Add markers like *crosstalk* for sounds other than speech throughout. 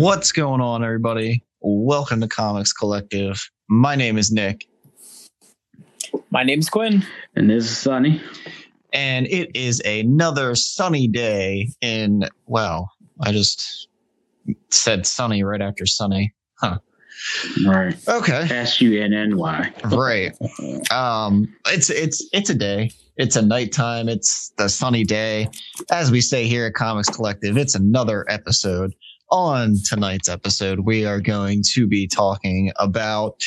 What's going on, everybody? Welcome to Comics Collective. My name is Nick, My name's Quinn. And this is Sonny. and it is another sunny day in, well, I just said sunny right after sunny. Huh. Right. Okay. S U N N Y. *laughs* Right. Um, it's it's it's a day. It's a nighttime. It's the sunny day. As we say here at Comics Collective, it's another episode. On tonight's episode, we are going to be talking about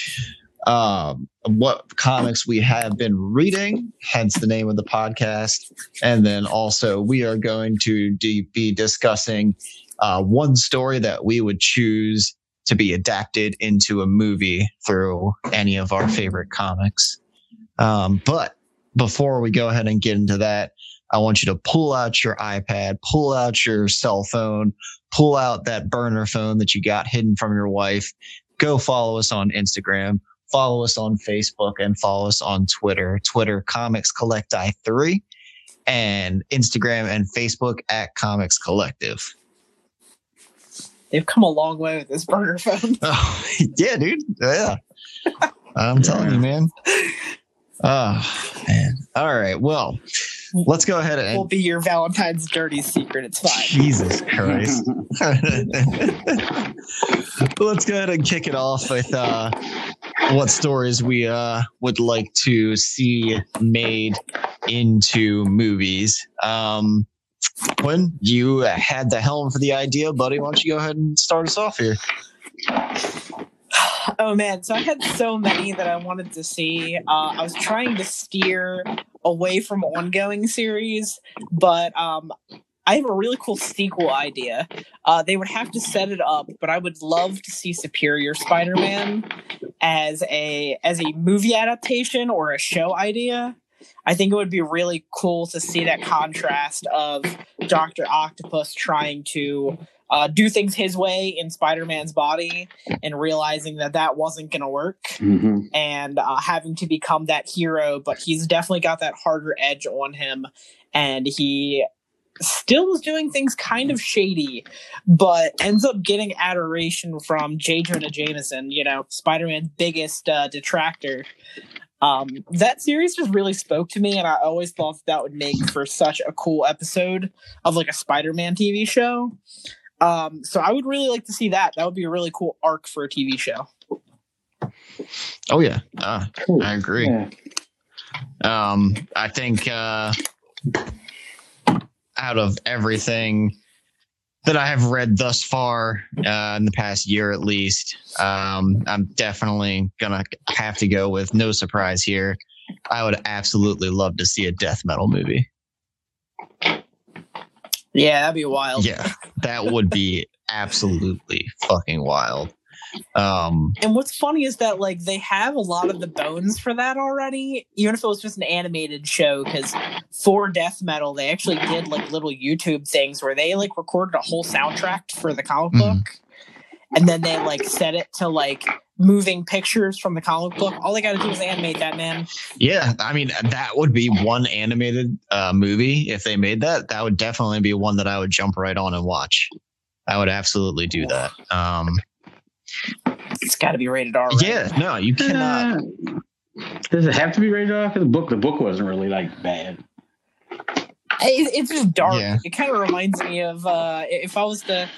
um, what comics we have been reading, hence the name of the podcast. And then also, we are going to be discussing uh, one story that we would choose to be adapted into a movie through any of our favorite comics. Um, but before we go ahead and get into that, I want you to pull out your iPad, pull out your cell phone, pull out that burner phone that you got hidden from your wife. Go follow us on Instagram, follow us on Facebook, and follow us on Twitter. Twitter Comics Collect I3 and Instagram and Facebook at Comics Collective. They've come a long way with this burner phone. Oh, *laughs* yeah, dude. Yeah. I'm telling you, man. Oh, man. All right. Well, let's go ahead and. Will be your Valentine's dirty secret. It's fine. Jesus Christ. *laughs* let's go ahead and kick it off with uh, what stories we uh, would like to see made into movies. Um, Quinn, you had the helm for the idea, buddy. Why don't you go ahead and start us off here? *sighs* Oh man, so I had so many that I wanted to see. Uh, I was trying to steer away from ongoing series, but um, I have a really cool sequel idea. Uh, they would have to set it up, but I would love to see Superior Spider-Man as a as a movie adaptation or a show idea. I think it would be really cool to see that contrast of Doctor Octopus trying to uh, do things his way in Spider-Man's body and realizing that that wasn't going to work hmm and uh, having to become that hero but he's definitely got that harder edge on him and he still is doing things kind of shady but ends up getting adoration from j jonah jameson you know spider-man's biggest uh, detractor. Um, that series just really spoke to me and i always thought that, that would make for such a cool episode of like a spider-man tv show um, so i would really like to see that that would be a really cool arc for a tv show Oh, yeah. Uh, I agree. Yeah. Um, I think uh, out of everything that I have read thus far uh, in the past year, at least, um, I'm definitely gonna have to go with no surprise here. I would absolutely love to see a death metal movie. Yeah that'd be wild Yeah, that would be absolutely fucking wild. Um, And what's funny is that like they have a lot of the bones for that already, even if it was just an animated show. Because for death metal, they actually did like little YouTube things where they like recorded a whole soundtrack for the comic Mhm. book, and then they like set it to like moving pictures from the comic book. All they got to do is animate that man. Yeah, I mean that would be one animated uh, movie if they made that. That would definitely be one that I would jump right on and watch. I would absolutely do that. Um, It's got to be rated R. Right? yeah, no, you cannot. Uh, does it have to be rated R? Because the book, the book wasn't really like bad. It- it's just dark. Yeah. It kind of reminds me of uh, if I was to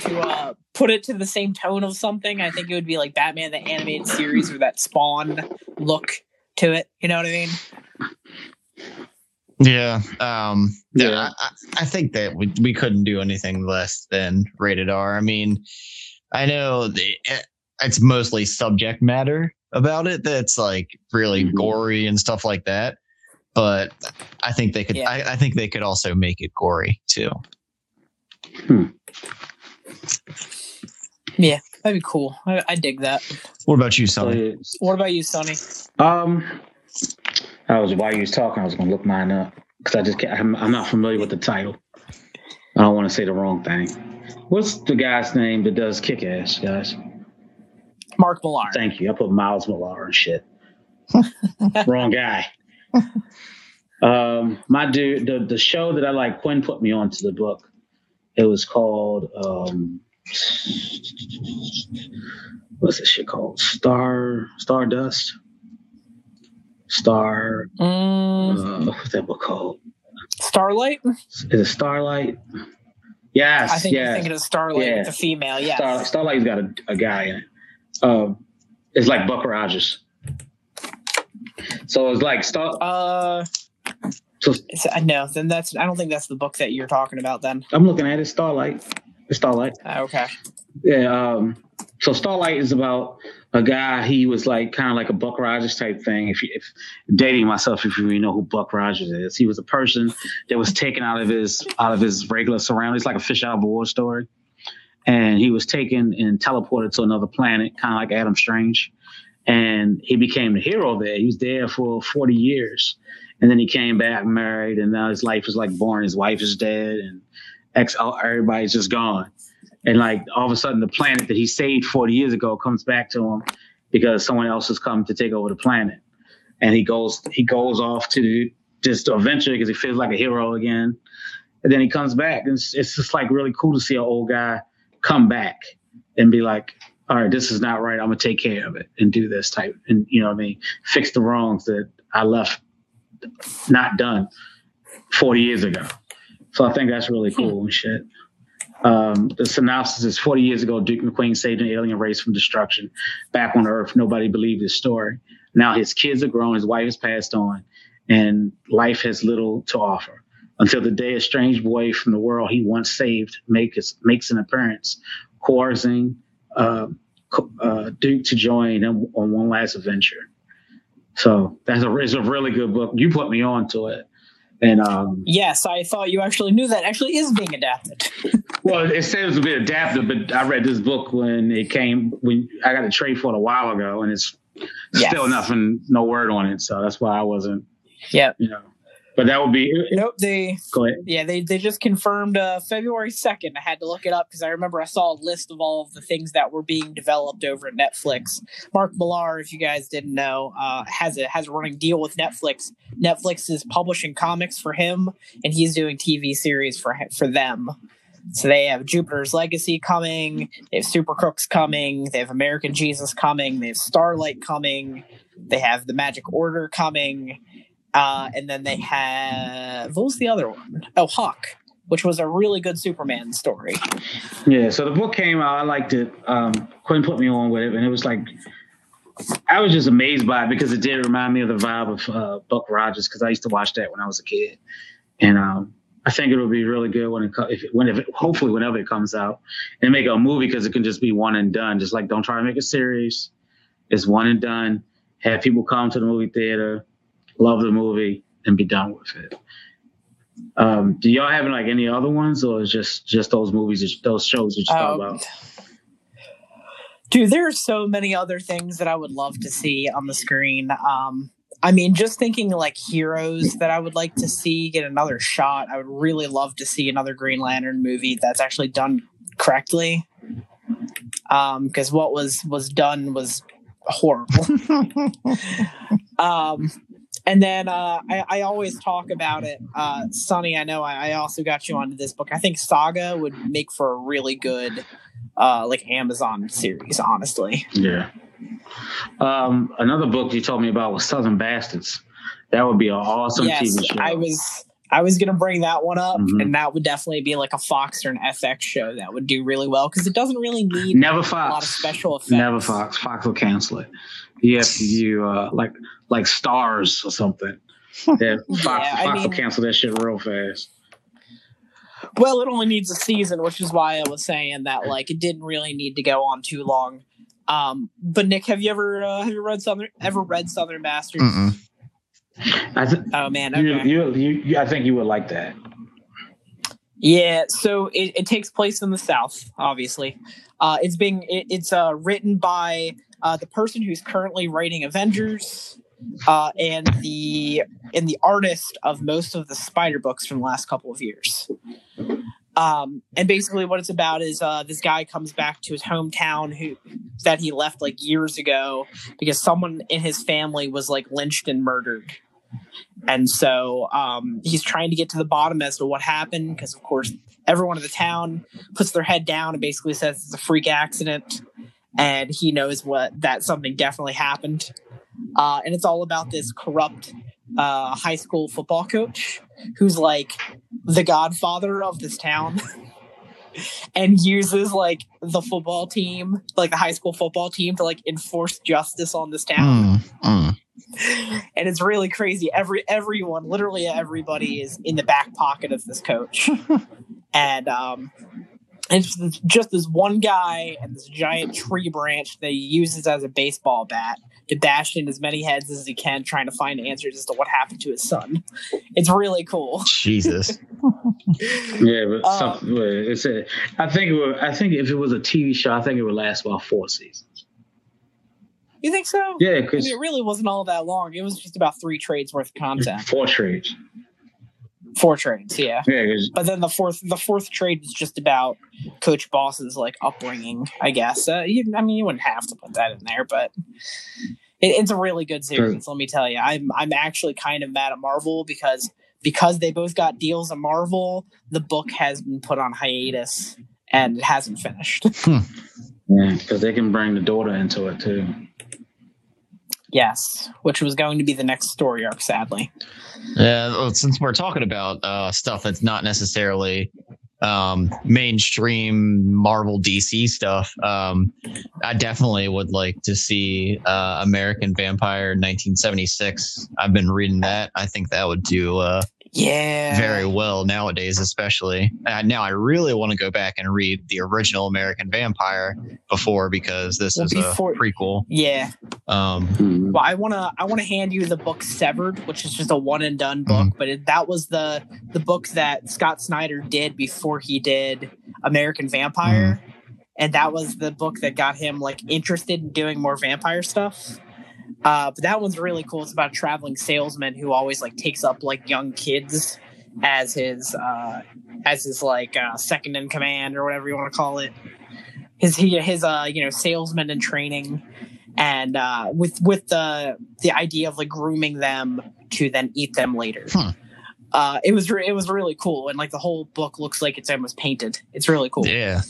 to uh, put it to the same tone of something, I think it would be like Batman the animated series or that Spawn look to it. You know what I mean? Yeah, um, yeah. Yeah. I, I think that we we couldn't do anything less than rated R. I mean, I know the, it's mostly subject matter about it that's like really Mhm. gory and stuff like that. But I think they could. Yeah. I, I think they could also make it gory too. Hmm. Yeah, that'd be cool. I, I dig that. What about you, So, Sonny? What about you, Sonny? um, I was while you was talking, I was gonna look mine up because I just can't, I'm, I'm not familiar with the title. I don't want to say the wrong thing. What's the guy's name that does kick ass, guys? Mark Millar. Thank you. I put Miles Millar and shit. *laughs* Wrong guy. *laughs* Um, my dude, the, the show that I like, Quinn put me onto the book. It was called um, what's this shit called? Star Stardust. Star. Mm, Uh, what's that book called? Starlight. Is it Starlight? Yes. I think yes. you're thinking of Starlight with the female. Yeah. Star, Starlight's got a, a guy in it. Um, it's like Buck Rogers. So it's like Star. Uh, So no, then that's. I don't think that's the book that you're talking about. Then. I'm looking at it. Starlight. It's Starlight. Uh, okay. Yeah. Um, so Starlight is about a guy. He was like kind of like a Buck Rogers type thing. If you, if dating myself, if you really know who Buck Rogers is, he was a person that was taken out of his out of his regular surroundings, like a fish out of water story. And he was taken and teleported to another planet, kind of like Adam Strange. And he became the hero there. He was there for 40 years. And then he came back married, and now his life is like boring. His wife is dead, and ex everybody's just gone. And like all of a sudden, the planet that he saved 40 years ago comes back to him because someone else has come to take over the planet. And he goes he goes off to just adventure because he feels like a hero again. And then he comes back, and it's, it's just like really cool to see an old guy come back and be like, "All right, this is not right. I'm gonna take care of it and do this type, and you know what I mean, fix the wrongs that I left not done 40 years ago." So I think that's really cool and shit. Um, the synopsis is 40 years ago, Duke McQueen saved an alien race from destruction. Back on Earth, nobody believed his story. Now his kids are grown, his wife has passed on, and life has little to offer. Until the day a strange boy from the world he once saved make his, makes an appearance, coercing uh, uh, Duke to join him on one last adventure. So that's a, it's a really good book. You put me on to it. And um, Yes, I thought you actually knew that actually is being adapted. *laughs* Well, it says to be adapted, but I read this book when it came when I got a trade for it a while ago, and it's Yes. still nothing, no word on it. So that's why I wasn't, Yep. you know. But that would be Nope. They go ahead. yeah they they just confirmed uh, February second. I had to look it up because I remember I saw a list of all of the things that were being developed over at Netflix. Mark Millar, if you guys didn't know, uh, has a has a running deal with Netflix. Netflix is publishing comics for him, and he's doing TV series for for them. So they have Jupiter's Legacy coming, they have Super Crooks coming, they have American Jesus coming, they have Starlight coming, they have the Magic Order coming, uh, and then they have what was the other one? Oh, Hawk, which was a really good Superman story. Yeah. So the book came out. I liked it. Um, Quinn put me on with it, and it was like I was just amazed by it because it did remind me of the vibe of uh, Buck Rogers because I used to watch that when I was a kid, and um, I think it'll be really good when it if when if it, hopefully whenever it comes out and make a movie because it can just be one and done. Just like don't try to make a series. It's one and done. Have people come to the movie theater, love the movie, and be done with it. Um, do y'all have like any other ones, or is just just those movies, those shows that you thought Um, about? Dude, there are so many other things that I would love to see on the screen. Um, I mean, just thinking like heroes that I would like to see get another shot. I would really love to see another Green Lantern movie that's actually done correctly. Um, because what was was done was horrible. *laughs* um, and then uh, I, I always talk about it. Uh, Sonny, I know I, I also got you onto this book. I think Saga would make for a really good uh, like Amazon series, honestly. Yeah. Um, another book you told me about was Southern Bastards. That would be an awesome yes, TV show. I was I was gonna bring that one up, Mhm. and that would definitely be like a Fox or an FX show that would do really well because it doesn't really need Never a lot of Fox. special effects. Never Fox. Fox will cancel it. You have to do uh, like like stars or something. *laughs* Yeah, Fox, Yeah, I Fox will cancel that shit real fast. Well, it only needs a season, which is why I was saying that like it didn't really need to go on too long. Um, but Nick, have you ever uh, have you read Southern ever read Southern Bastards? Mm-mm. I, th- Oh man, okay. you, you, you, I think you would like that. Yeah, so it, it takes place in the South, obviously. Uh, it's being it, it's uh, written by uh, the person who's currently writing Avengers, uh, and the and the artist of most of the Spider books from the last couple of years. Um, and basically, what it's about is uh, this guy comes back to his hometown who that he left like years ago because someone in his family was like lynched and murdered. And so um, he's trying to get to the bottom as to what happened because, of course, everyone in the town puts their head down and basically says it's a freak accident. And he knows what that something definitely happened. Uh, and it's all about this corrupt uh, high school football coach who's like the godfather of this town. *laughs* and uses like the football team, like the high school football team, to like enforce justice on this town. Mm, mm. *laughs* And it's really crazy. Every everyone, literally everybody, is in the back pocket of this coach, *laughs* and um, it's just this one guy and this giant tree branch that he uses as a baseball bat to bash in as many heads as he can, trying to find answers as to what happened to his son. It's really cool. Jesus. *laughs* Yeah, but Um, some, it's a, I think it would, I think if it was a TV show, I think it would last about four seasons. You think so? Yeah, I because mean, it really wasn't all that long. It was just about three trades worth of content. four trades. Four trades, yeah. Yeah, 'cause- But then the fourth, the fourth trade is just about Coach Boss's like upbringing, I guess. Uh, you, I mean, you wouldn't have to put that in there, but it, it's a really good series. Let me tell you, I'm I'm actually kind of mad at Marvel because because they both got deals at Marvel, the book has been put on hiatus and it hasn't finished. yeah, because they can bring the daughter into it too. Yes, which was going to be the next story arc, sadly. Yeah, well, since we're talking about uh, stuff that's not necessarily um, mainstream Marvel DC stuff, um, I definitely would like to see uh, American Vampire 1976. I've been reading that. I think that would do uh, Yeah, very well nowadays, especially. Uh, now, I really want to go back and read the original American Vampire before because this Well, is before- a prequel. yeah. Um, Mhm. Well, I wanna I wanna hand you the book Severed, which is just a one and done book, but it, that was the the book that Scott Snyder did before he did American Vampire, and that was the book that got him like interested in doing more vampire stuff. Uh, but that one's really cool. It's about a traveling salesman who always like takes up like young kids as his uh, as his like uh, second in command or whatever you want to call it. His he his uh you know salesman in training and uh, with with the the idea of like grooming them to then eat them later. Hmm. Uh, it was re- it was really cool, and like the whole book looks like it's almost painted. It's really cool. yeah,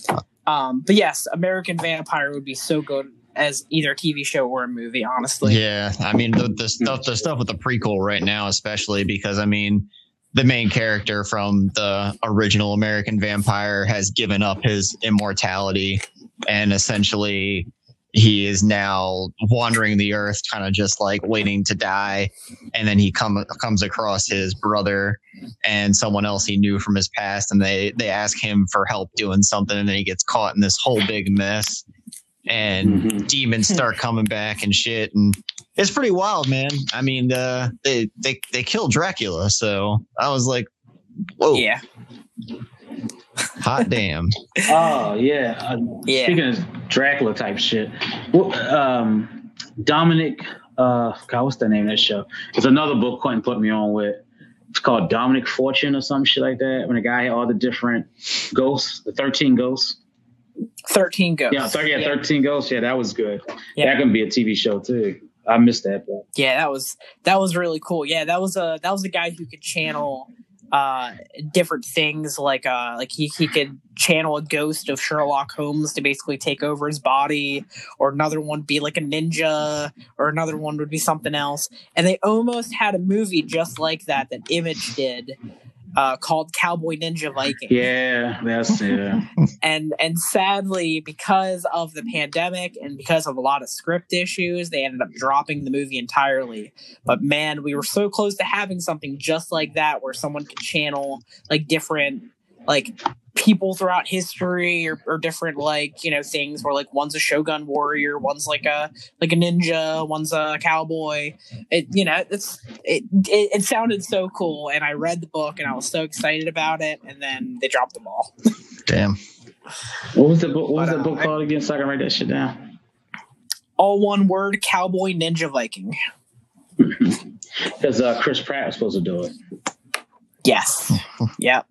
Um, but yes, American Vampire would be so good as either a TV show or a movie. Honestly, Yeah, I mean the, the stuff the stuff with the prequel right now, especially because I mean the main character from the original American Vampire has given up his immortality and essentially he is now wandering the earth kind of just like waiting to die and then he come comes across his brother and someone else he knew from his past and they they ask him for help doing something and then he gets caught in this whole big mess and Mhm. *laughs* demons start coming back and shit and it's pretty wild man i mean uh they they they killed dracula so i was like whoa yeah, hot damn *laughs* Oh yeah. Uh, yeah. Speaking of Dracula type shit, well, um, Dominic, uh, God, what's the name of that show? It's another book Quentin put me on with. It's called Dominic Fortune or some shit like that. When the guy had all the different ghosts, the thirteen ghosts. Thirteen ghosts. Yeah, 30, yeah, thirteen ghosts. Yeah, that was good. Yeah. That can be a TV show too. I missed that. But Yeah, that was that was really cool. Yeah, that was a that was a guy who could channel uh different things like uh like he, he could channel a ghost of Sherlock Holmes to basically take over his body or another one would be like a ninja or another one would be something else and they almost had a movie just like that that Image did uh called Cowboy Ninja Viking yeah, that's yeah. *laughs* and and sadly because of the pandemic and because of a lot of script issues they ended up dropping the movie entirely but man we were so close to having something just like that where someone could channel like different like people throughout history or, or different like you know things where like one's a shogun warrior one's like a like a ninja one's a cowboy it you know it's it, it it sounded so cool and i read the book and i was so excited about it and then they dropped them all *laughs* damn What was the book? What was But, that uh, book called again? So I can write that shit down. all one word cowboy ninja viking *laughs* Because uh, Chris Pratt was supposed to do it. yes *laughs* yep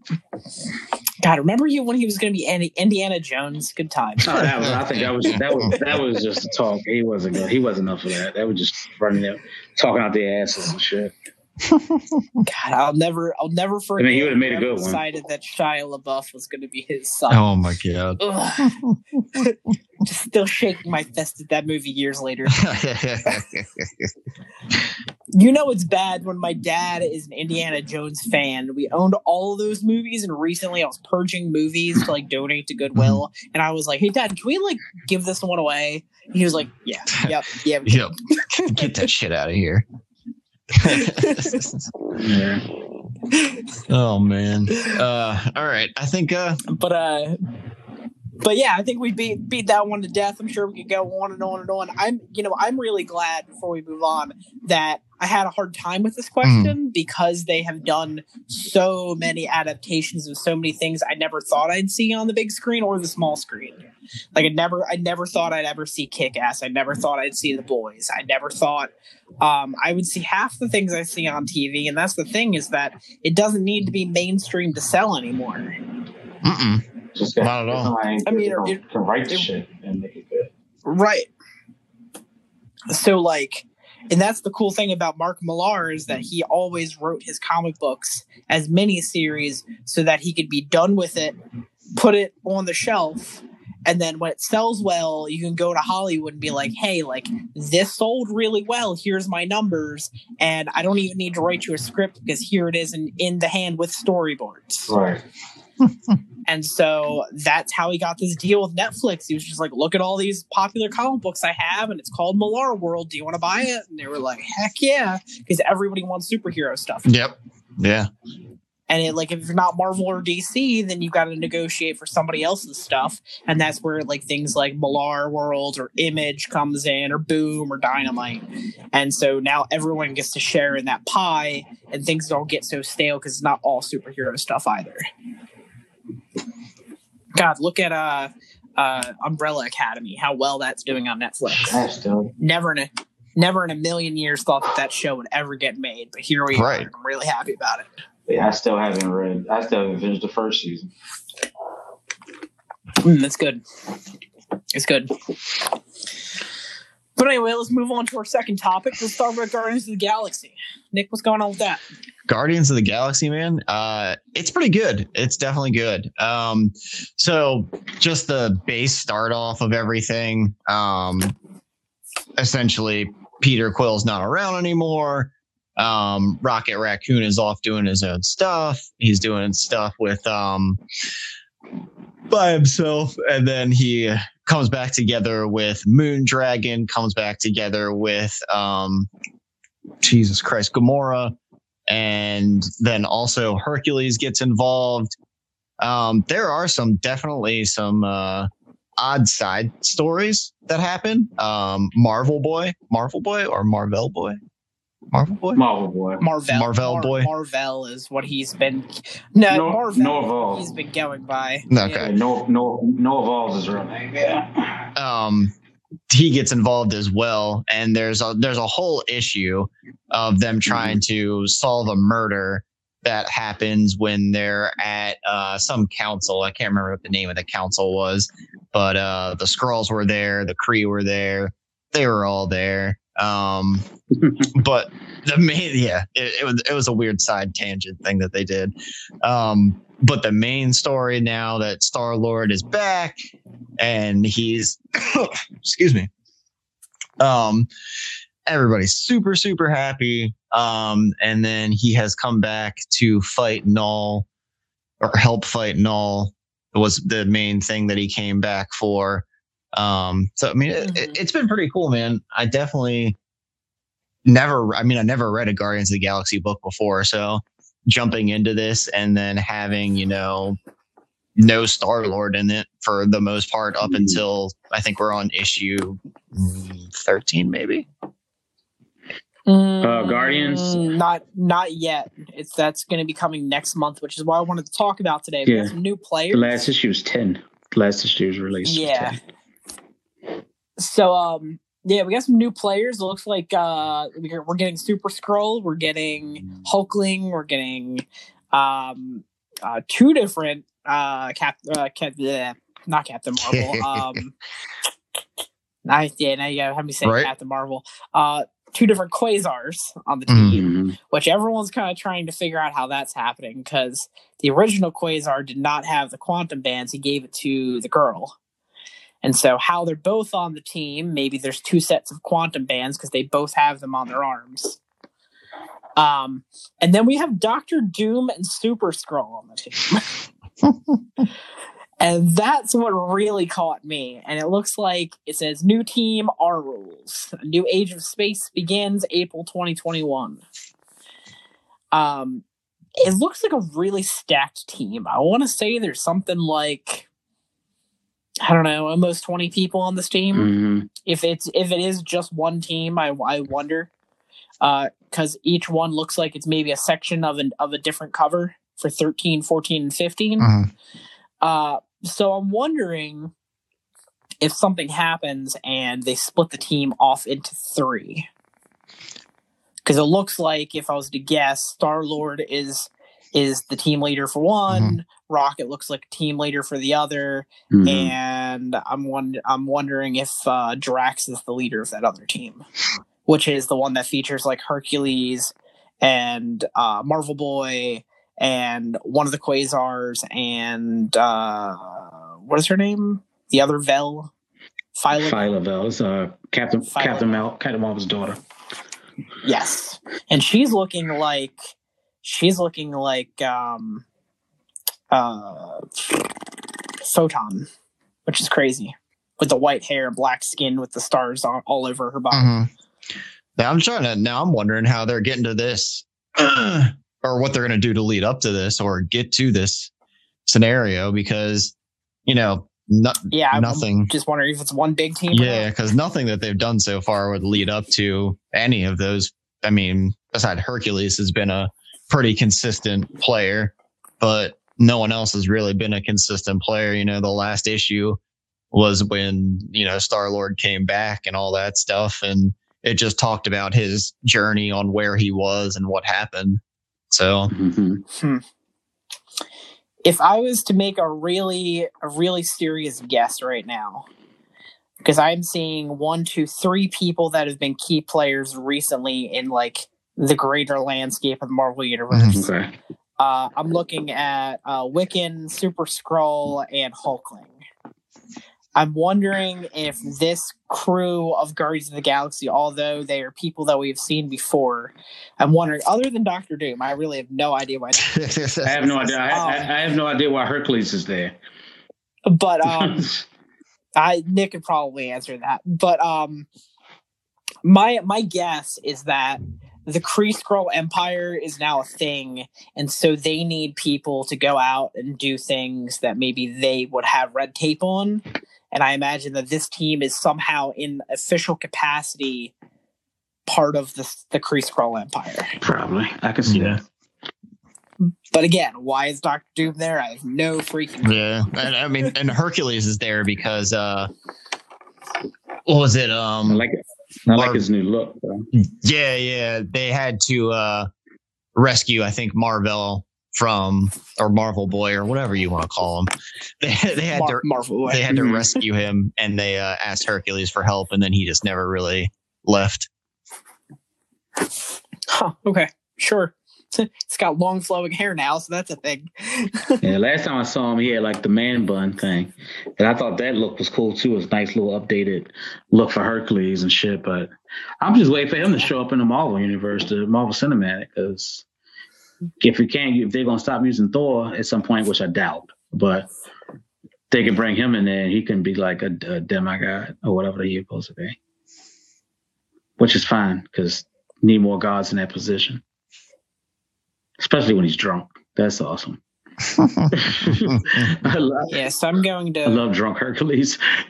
god remember you when he was going to be Indi- indiana jones good time that was. I think that was that was that was just a talk. He wasn't good. He wasn't up for that. That was just running there, talking out their asses and shit. God, I'll never, I'll never forget. he would've made a whoever good one. Decided that Shia LaBeouf was going to be his son. Oh my god. *laughs* Just still shaking my fist at that movie years later. *laughs* You know it's bad when my dad is an Indiana Jones fan. We owned all of those movies, and recently I was purging movies to like donate to Goodwill, mm-hmm. and I was like, "Hey, Dad, can we like give this one away?" And he was like, "Yeah, *laughs* yep, yeah." yep. Get that shit out of here. *laughs* Yeah. oh man. Uh all right. I think uh but uh but yeah, I think we beat beat that one to death. I'm sure we could go on and on and on. I'm you know, I'm really glad before we move on that I had a hard time with this question because they have done so many adaptations of so many things I never thought I'd see on the big screen or the small screen. Like I never I never thought I'd ever see Kick Ass. I never thought I'd see the boys. I never thought um, I would see half the things I see on TV, and that's the thing is that it doesn't need to be mainstream to sell anymore. mm-mm. Just Not at all. I mean, it- to write it- shit and make it good. Right. So like and that's the cool thing about Mark Millar is that he always wrote his comic books as mini series so that he could be done with it, put it on the shelf, and then when it sells well, you can go to Hollywood and be like, hey, like this sold really well. Here's my numbers. And I don't even need to write you a script because here it is in, in the hand with storyboards. Right. *laughs* And so that's how he got this deal with Netflix. He was just like, look at all these popular comic books I have, and it's called Millar World. Do you want to buy it? And they were like, heck yeah, because everybody wants superhero stuff. Yep. Yeah. And it, like, if you're not Marvel or DC, then you've got to negotiate for somebody else's stuff. And that's where like things like Millar World or Image comes in, or Boom or Dynamite. And so now everyone gets to share in that pie, and things don't get so stale because it's not all superhero stuff either. God, look at uh, uh, Umbrella Academy, how well that's doing on Netflix. That's still Never in a never in a million years thought that that show would ever get made, but here we Right. are. I'm really happy about it. yeah, I still haven't read I still haven't finished the first season. Mm, that's good. It's good. But anyway, let's move on to our second topic. Let's talk about Guardians of the Galaxy. Nick, what's going on with that? Guardians of the Galaxy, man. Uh, it's pretty good. It's definitely good. Um, so just the base start off of everything. Um, essentially, Peter Quill's not around anymore. Um, Rocket Raccoon is off doing his own stuff. He's doing stuff with um by himself, and then he comes back together with Moon Dragon. Comes back together with um, Jesus Christ, Gamora and then also Hercules gets involved. Um, there are some definitely some uh, odd side stories that happen. Um, Marvel Boy, Marvel Boy, or Marvel Boy, Marvel Boy. Marvel boy. Marvel. Marvel boy? Marvel is what he's been. No, Nor- Marvel. Noh-Varr. He's been going by. Okay. Yeah, no no no evolves his real name. Yeah. um, he gets involved as well, and there's a there's a whole issue of them trying to solve a murder that happens when they're at uh, some council. I can't remember what the name of the council was, but uh, the Skrulls were there, the Kree were there, they were all there. Um, but the main, yeah, it, it was it was a weird side tangent thing that they did. Um, but the main story now that Star Lord is back and he's *coughs* excuse me. Um everybody's super super happy. Um and then he has come back to fight Knull or help fight Knull. Was the main thing that he came back for um so i mean it, Mhm. it, it's been pretty cool man i definitely never i mean i never read a guardians of the galaxy book before so jumping into this and then having you know no Star Lord in it for the most part up until I think we're on issue 13, maybe. Mm, Guardians? Not not yet. It's that's going to be coming next month, which is why I wanted to talk about today. We Yeah. have some new The last issue was ten. The last issue was released. was Yeah. 10. So um yeah, we got some new players. It looks like uh we're we're getting Super Skrull, we're getting Hulkling, we're getting um uh two different uh cap uh cap not Captain Marvel. *laughs* um I yeah, now you gotta have me say Right. Captain Marvel. Uh two different quasars on the team, Mhm. which everyone's kind of trying to figure out how that's happening because the original quasar did not have the quantum bands. He gave it to the girl. And so, how they're both on the team, maybe there's two sets of quantum bands because they both have them on their arms. Um, and then we have Doctor Doom and Super Skrull on the team. *laughs* and that's what really caught me. And it looks like it says new team, our rules. A new age of space begins April 2021. Um, it looks like a really stacked team. I want to say there's something like I don't know, almost 20 people on this team Mhm. if it's if it is just one team i, I wonder because each one looks like it's maybe a section of an of a different cover for 13 14 and 15 Mhm. uh, so i'm wondering if something happens and they split the team off into three because it looks like if i was to guess star lord is is the team leader for one rocket looks like a team leader for the other Mhm. and I'm one. I'm wondering if uh, Drax is the leader of that other team, which is the one that features like Hercules and uh, Marvel Boy and one of the Quasars and uh, what is her name? The other Vel, Philo. Phyla-Vell is uh, Captain Phyla-Vell. Captain Mal Captain Marvel's daughter. Yes, and she's looking like she's looking like um, uh, Photon, which is crazy, with the white hair, black skin, with the stars all, all over her body. Mhm. Now I'm trying to. Now I'm wondering how they're getting to this, *clears throat* or what they're going to do to lead up to this, or get to this scenario, because you know, no, Yeah, I'm nothing. just wondering if it's one big team. Yeah, because nothing that they've done so far would lead up to any of those. I mean, aside Hercules has been a pretty consistent player, but no one else has really been a consistent player. You know, the last issue was when, you know, Star Lord came back and all that stuff. And it just talked about his journey on where he was and what happened. So, Mhm. Hmm. If I was to make a really, a really serious guess right now, because I'm seeing one, two, three people that have been key players recently in like the greater landscape of the Marvel Universe. *laughs* Okay. Uh, I'm looking at uh, Wiccan, Super Skrull, and Hulkling. I'm wondering if this crew of Guardians of the Galaxy, although they are people that we've seen before, I'm wondering, other than Doctor Doom, I really have no idea why. *laughs* I have no idea. I, I, I have no idea why Hercules is there. But *laughs* um, I Nick could probably answer that. But um, my my guess is that the Kree Skrull Empire is now a thing, and so they need people to go out and do things that maybe they would have red tape on. And I imagine that this team is somehow in official capacity part of the the Kree Skrull Empire. Probably. I can see Yeah. that. But again, why is Doctor Doom there? I have no freaking. clue. yeah. And I mean, and Hercules is there because, uh, what was it? I Um, like it. I like his new look. Though. Yeah, yeah. They had to uh rescue, I think, Marvel from or Marvel Boy or whatever you want to call him. *laughs* They they had Mar- to Marvel. they had to Mhm. rescue him and they uh, asked Hercules for help and then he just never really left. Huh, okay, sure. *laughs* It's got long flowing hair now, so that's a thing. *laughs* Yeah, last time I saw him, he had like the man bun thing, and I thought that look was cool too. It was a nice little updated look for Hercules and shit. But I'm just waiting for him to show up in the Marvel universe, the Marvel Cinematic, because if we can't, if they're gonna stop using Thor at some point, which I doubt, but they can bring him in there, and he can be like a, a demigod or whatever he's supposed to be, which is fine because need more gods in that position, especially when he's drunk. That's awesome. *laughs* *laughs* I love, yes, I'm going I to. love drunk Hercules. *laughs*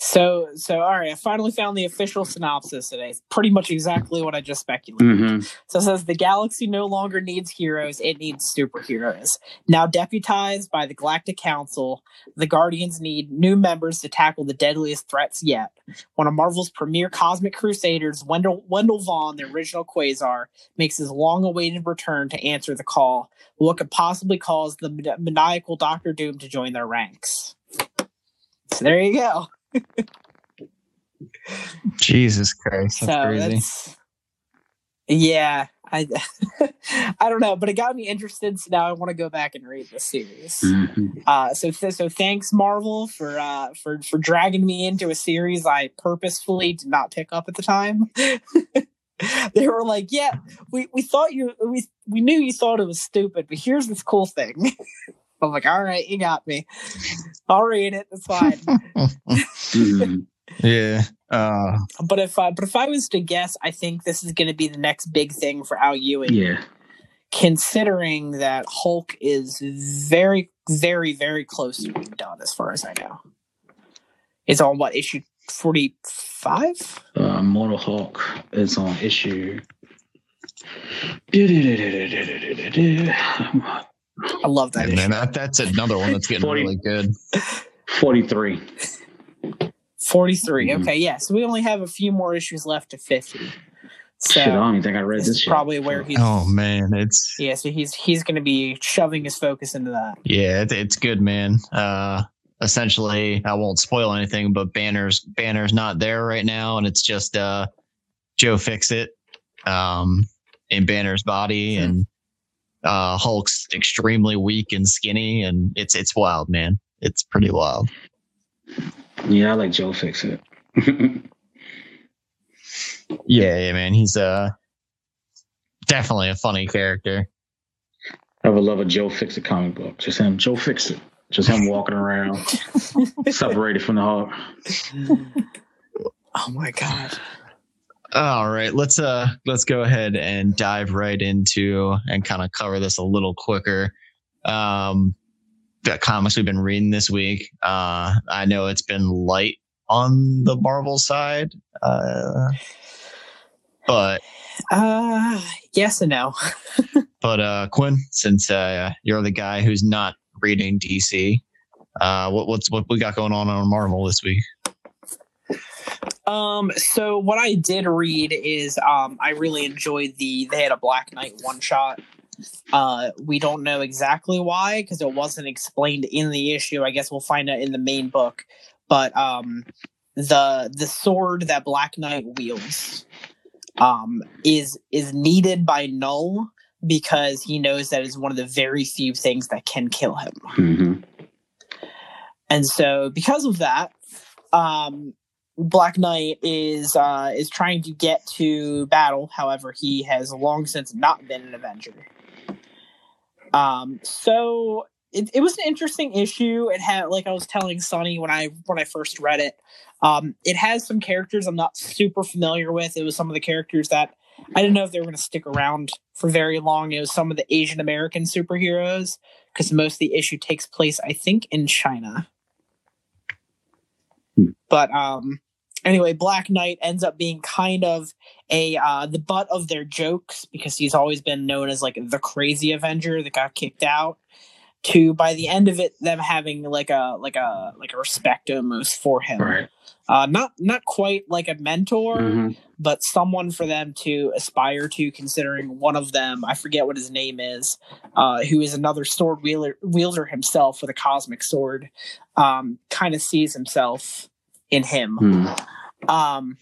So, so all right. I finally found the official synopsis today. It's pretty much exactly what I just speculated. Mhm. So it says the galaxy no longer needs heroes; it needs superheroes. Now deputized by the Galactic Council, the Guardians need new members to tackle the deadliest threats yet. One of Marvel's premier cosmic crusaders, Wendell, Wendell Vaughn, the original Quasar, makes his long-awaited return to answer the call. What could possibly cause the maniacal Doctor Doom to join their ranks? So there you go. Jesus Christ, that's so crazy. that's yeah. I *laughs* I don't know, but it got me interested. So now I want to go back and read the series. Mhm. Uh, so th- so thanks Marvel for uh for for dragging me into a series I purposefully did not pick up at the time. *laughs* they were like, "Yeah, we we thought you we we knew you thought it was stupid, but here's this cool thing." *laughs* I'm like, "All right, you got me. I'll read it. It's fine." *laughs* Yeah. Uh, but if I, but if I was to guess, I think this is going to be the next big thing for Al Ewing. Yeah. considering that Hulk is very, very, very close to being done, as far as I know. It's on what issue forty five? Uh, Mortal Hulk is on issue. I love that and issue. then that, that's another one that's getting 40. really good. 43. Forty three. Mhm. Okay, yeah. So we only have a few more issues left to fifty. So Shit, I don't even think I read this this is shit. probably where he's. Oh man, it's Yeah, so he's he's going to be shoving his focus into that. yeah, it, it's good, man. Uh, essentially, I won't spoil anything, but Banner's Banner's not there right now, and it's just uh, Joe Fix It, um, in Banner's body, Hmm. and uh, Hulk's extremely weak and skinny, and it's it's wild, man. It's pretty wild. Yeah, I like Joe Fix It. *laughs* Yeah, yeah, man. He's uh definitely a funny character. I would love a Joe Fix It comic book. Just him, Joe Fix It. Just him walking around, *laughs* separated from the Hulk. Oh my god. All right, let's uh let's go ahead and dive right into and kind of cover this a little quicker. Um the comics we've been reading this week. Uh I know it's been light on the Marvel side. Uh but Uh yes and no. *laughs* but uh Quinn, since uh you're the guy who's not reading DC, uh what what's what we got going on on Marvel this week? Um, so what I did read is um I really enjoyed the they had a Black Knight one shot. Uh we don't know exactly why because it wasn't explained in the issue. I guess we'll find out in the main book. But um the the sword that Black Knight wields um is is needed by Knull because he knows that is one of the very few things that can kill him. hmm And so because of that, um Black Knight is uh is trying to get to battle, however, he has long since not been an Avenger. Um so it, it was an interesting issue. It had like I was telling Sonny when I when I first read it. Um it has some characters I'm not super familiar with. It was some of the characters that I didn't know if they were going to stick around for very long. It was some of the Asian American superheroes because most of the issue takes place, I think, in China. Hmm. But um, anyway, Black Knight ends up being kind of a uh, the butt of their jokes because he's always been known as like the crazy Avenger that got kicked out. To by the end of it, them having like a like a like a respect almost for him. Right. Uh, not not quite like a mentor, hmm but someone for them to aspire to, considering one of them, I forget what his name is, uh, who is another sword wielder, wielder himself with a cosmic sword, um, kind of sees himself in him. hmm Um,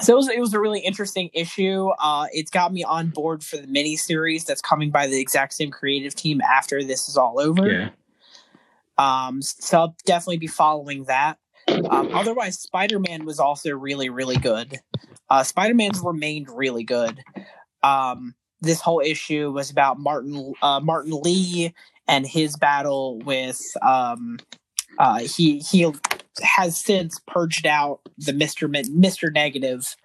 so it was, it was a really interesting issue. Uh, it's got me on board for the mini series that's coming by the exact same creative team after this is all over. Yeah. Um, so I'll definitely be following that. Um, otherwise, Spider Man was also really, really good. Uh, Spider Man's remained really good. Um, this whole issue was about Martin uh, Martin Lee and his battle with. Um, uh, he he has since purged out the Mister Mister Negative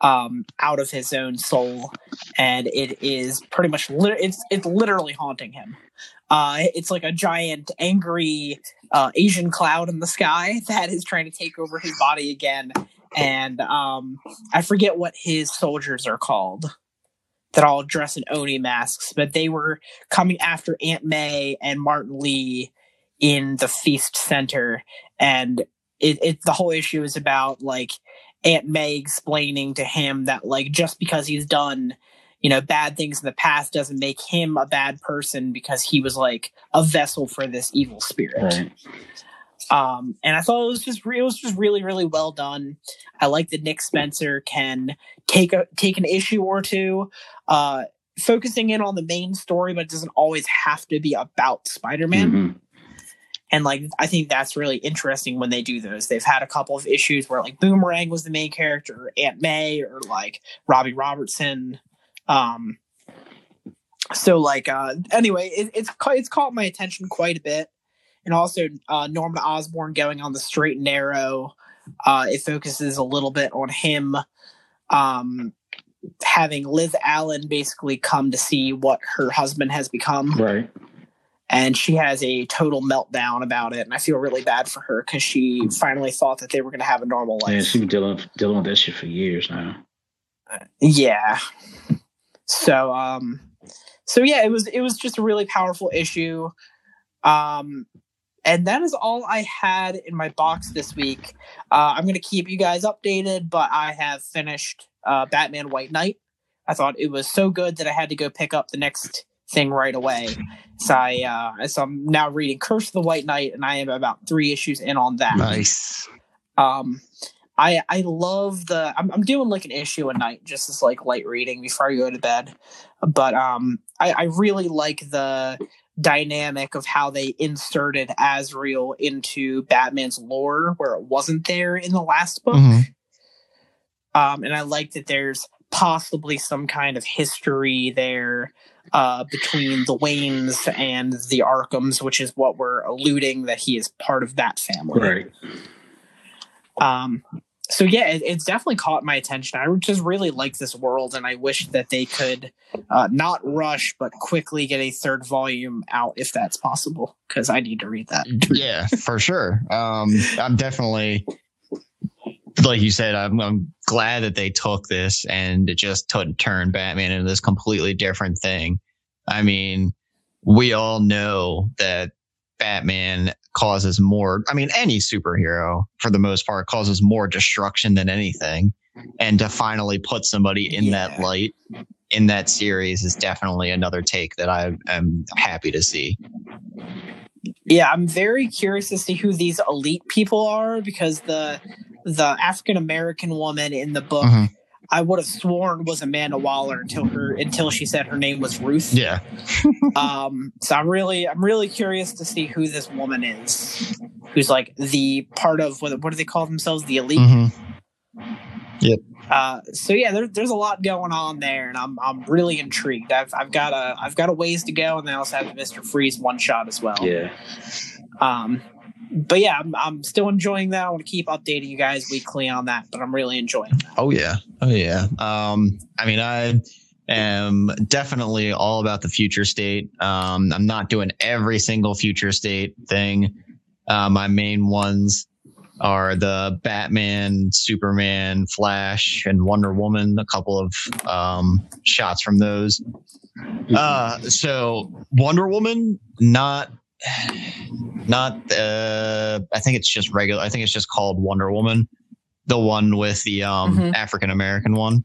um, out of his own soul, and it is pretty much lit- it's it's literally haunting him. Uh, it's like a giant, angry uh, Asian cloud in the sky *laughs* that is trying to take over his body again. And um, I forget what his soldiers are called that all dress in Oni masks, but they were coming after Aunt May and Martin Lee in the Feast Center. And it, it the whole issue is about like Aunt May explaining to him that like just because he's done you know bad things in the past doesn't make him a bad person because he was like a vessel for this evil spirit Right. Um, and I thought it was just re- it was just really really well done. I like that Nick Spencer can take a take an issue or two, uh, focusing in on the main story, but it doesn't always have to be about Spider Man. And like I think that's really interesting when they do those. They've had a couple of issues where like Boomerang was the main character, or Aunt May, or like Robbie Robertson. Um, so like uh, anyway, it, it's it's caught my attention quite a bit, and also uh, Norman Osborn going on the straight and narrow. Uh, it focuses a little bit on him um, having Liz Allen basically come to see what her husband has become Right. And she has a total meltdown about it and i feel really bad for her because she finally thought that they were going to have a normal life. Yeah, she's been dealing dealing with that shit for years now. yeah. So um so yeah it was it was just a really powerful issue. Um and that is all i had in my box this week. Uh i'm going to keep you guys updated but i have finished uh batman white knight. I thought it was so good that i had to go pick up the next thing right away. So i uh so i'm now reading curse of the white knight and i am about three issues in on that. Nice. um i i love the I'm, I'm doing like an issue a night just as like light reading before i go to bed. But um i i really like the dynamic of how they inserted Azrael into batman's lore where it wasn't there in the last book. Mhm. um and i like that there's possibly some kind of history there uh between the waynes and the arkhams which is what we're alluding that he is part of that family Right. um, so yeah, it, it's definitely caught my attention. I just really like this world, and I wish that they could uh, not rush, but quickly get a third volume out if that's possible, because I need to read that. yeah, for sure. Um, I'm definitely, like you said, I'm, I'm glad that they took this and it just t- turned Batman into this completely different thing. I mean, we all know that Batman causes more, I mean, any superhero for the most part causes more destruction than anything. And to finally put somebody in that light in that series is definitely another take that I am happy to see. Yeah, I'm very curious to see who these elite people are because the the African American woman in the book Mhm. I would have sworn was Amanda Waller until her until she said her name was Ruth. Yeah. *laughs* um so i'm really i'm really curious to see who this woman is who's like the part of what, what do they call themselves the elite Mhm. uh so yeah there, there's a lot going on there and i'm i'm really intrigued i've i've got a i've got a ways to go and i also have mr freeze one shot as well Yeah. um but yeah I'm, I'm still enjoying that i want to keep updating you guys weekly on that but i'm really enjoying that Oh yeah. Oh yeah. Um, I mean, I am definitely all about the future state. Um, I'm not doing every single future state thing. Uh, my main ones are the Batman, Superman, Flash, and Wonder Woman. A couple of um, shots from those. Uh, so Wonder Woman, not, *sighs* not. Uh, I think it's just regular. I think it's just called Wonder Woman, the one with the um Mhm. African American one.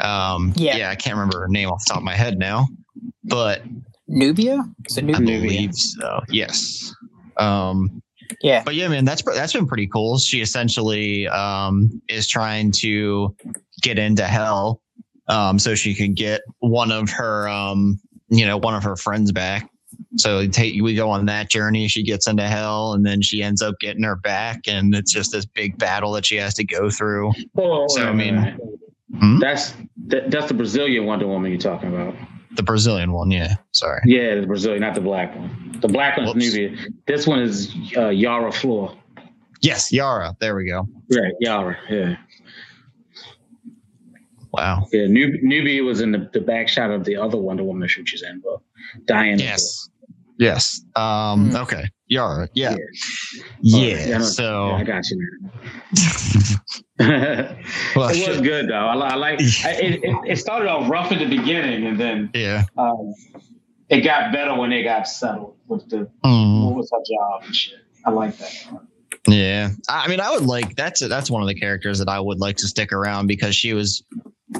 Um, Yeah. yeah. I can't remember her name off the top of my head now, but nubia is it I nubia Nubia. believe so. Yes. Um, yeah but yeah, man, that's that's been pretty cool. She essentially um, is trying to get into hell, um, so she can get one of her, um, you know, one of her friends back. So take we go on that journey. She gets into hell, and then she ends up getting her back, and it's just this big battle that she has to go through. Oh, So, I mean- minute. Hmm? that's that, that's the Brazilian Wonder Woman you're talking about. The Brazilian one, yeah. Sorry. Yeah, the Brazilian, not the black one. The black one's Whoops. Nubia. This one is uh, Yara Flor. Yes, Yara. There we go. Right, Yara. Yeah, Wow. yeah. Nub- Nubia was in the, the back shot of the other Wonder Woman shoot she's in, but Diane. Yes. Yes. Um. Hmm. Okay. Yara. Yeah. Yeah. Yeah. Alright, I so. yeah, I got you. Man. *laughs* well, it was good though. I, I like. *laughs* I, it, it, started off rough at the beginning, and then Yeah. um, it got better when they got settled with the Mm. what was her job and shit. I like that. Yeah, I I mean, I would like that's that's one of the characters that I would like to stick around because she was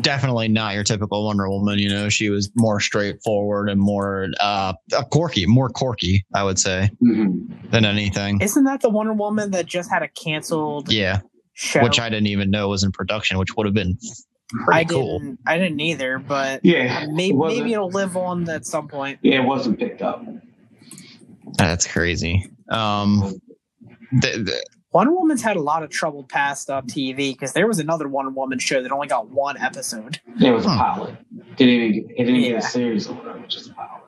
definitely not your typical Wonder Woman. You know, she was more straightforward and more uh quirky, more quirky. I would say. Mm-hmm. than anything. Isn't that the Wonder Woman that just had a canceled yeah, show? which I didn't even know was in production, which would have been pretty I cool. didn't. I didn't either, but Yeah, maybe it maybe it'll live on at some point. Yeah, it wasn't picked up. That's crazy. Um, the, the, Wonder Woman's had a lot of trouble past up TV because there was another Wonder Woman show that only got one episode. It was a Huh. pilot. Didn't even it didn't Yeah. get a series or whatever, just a pilot.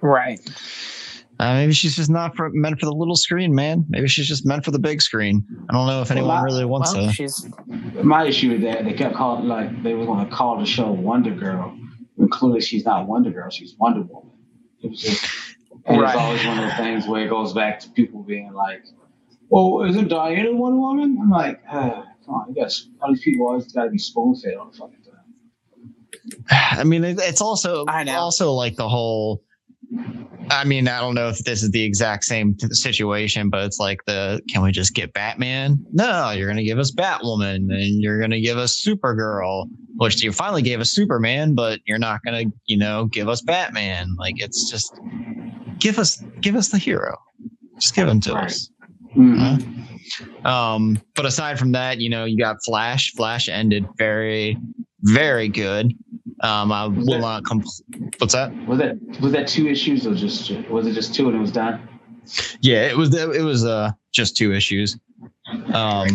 Right. uh, maybe she's just not for, meant for the little screen, man. Maybe she's just meant for the big screen. I don't know if anyone Well, I- really wants Well, to. she's My issue with that, they kept calling like they were going to call the show Wonder Girl, when clearly she's not Wonder Girl, she's Wonder Woman. It was just, and Right. it's always one of those things where it goes back to people being like, "Well, isn't Diana one Woman?" I'm like, ah, come on, you guys, all these people always got to be spoon fed on the fucking thing. *sighs* I mean, it's also I know. also like the whole. I mean, I don't know if this is the exact same t- situation, but it's like the can we just get Batman? No, you're going to give us Batwoman and you're going to give us Supergirl, which you finally gave us Superman, but you're not going to, you know, give us Batman. Like it's just give us give us the hero. Just give him to Right. us. Mhm. Um, but aside from that, you know, you got Flash. Flash ended very, very good. Um, I Was will that- not. Compl- What's that? Was that was that two issues or just was it just two and it was done? Yeah, it was. It was uh just two issues. Um,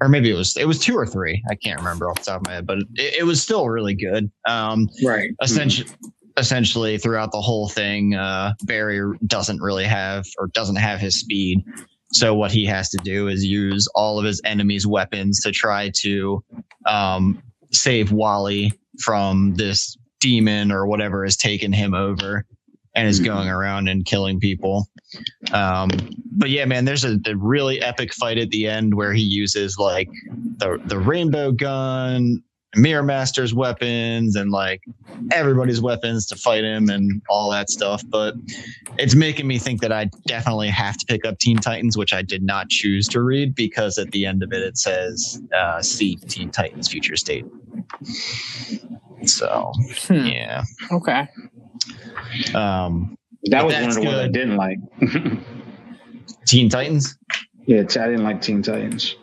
or maybe it was. It was two or three. I can't remember off the top of my head, but it, it was still really good. Um, right. essentially, essentially throughout the whole thing, uh, Barry doesn't really have or doesn't have his speed. So what he has to do is use all of his enemies' weapons to try to um, save Wally from this demon or whatever has taken him over and is Mhm. going around and killing people. Um, but yeah, man, there's a, a really epic fight at the end where he uses like the the rainbow gun, Mirror Master's weapons, and like everybody's weapons to fight him and all that stuff. But it's making me think that I definitely have to pick up Teen Titans, which I did not choose to read because at the end of it it says uh, "See Teen Titans Future State." So Hmm. yeah, okay. um, That was one of the ones I didn't like. *laughs* Teen Titans. yeah, I didn't like Teen Titans.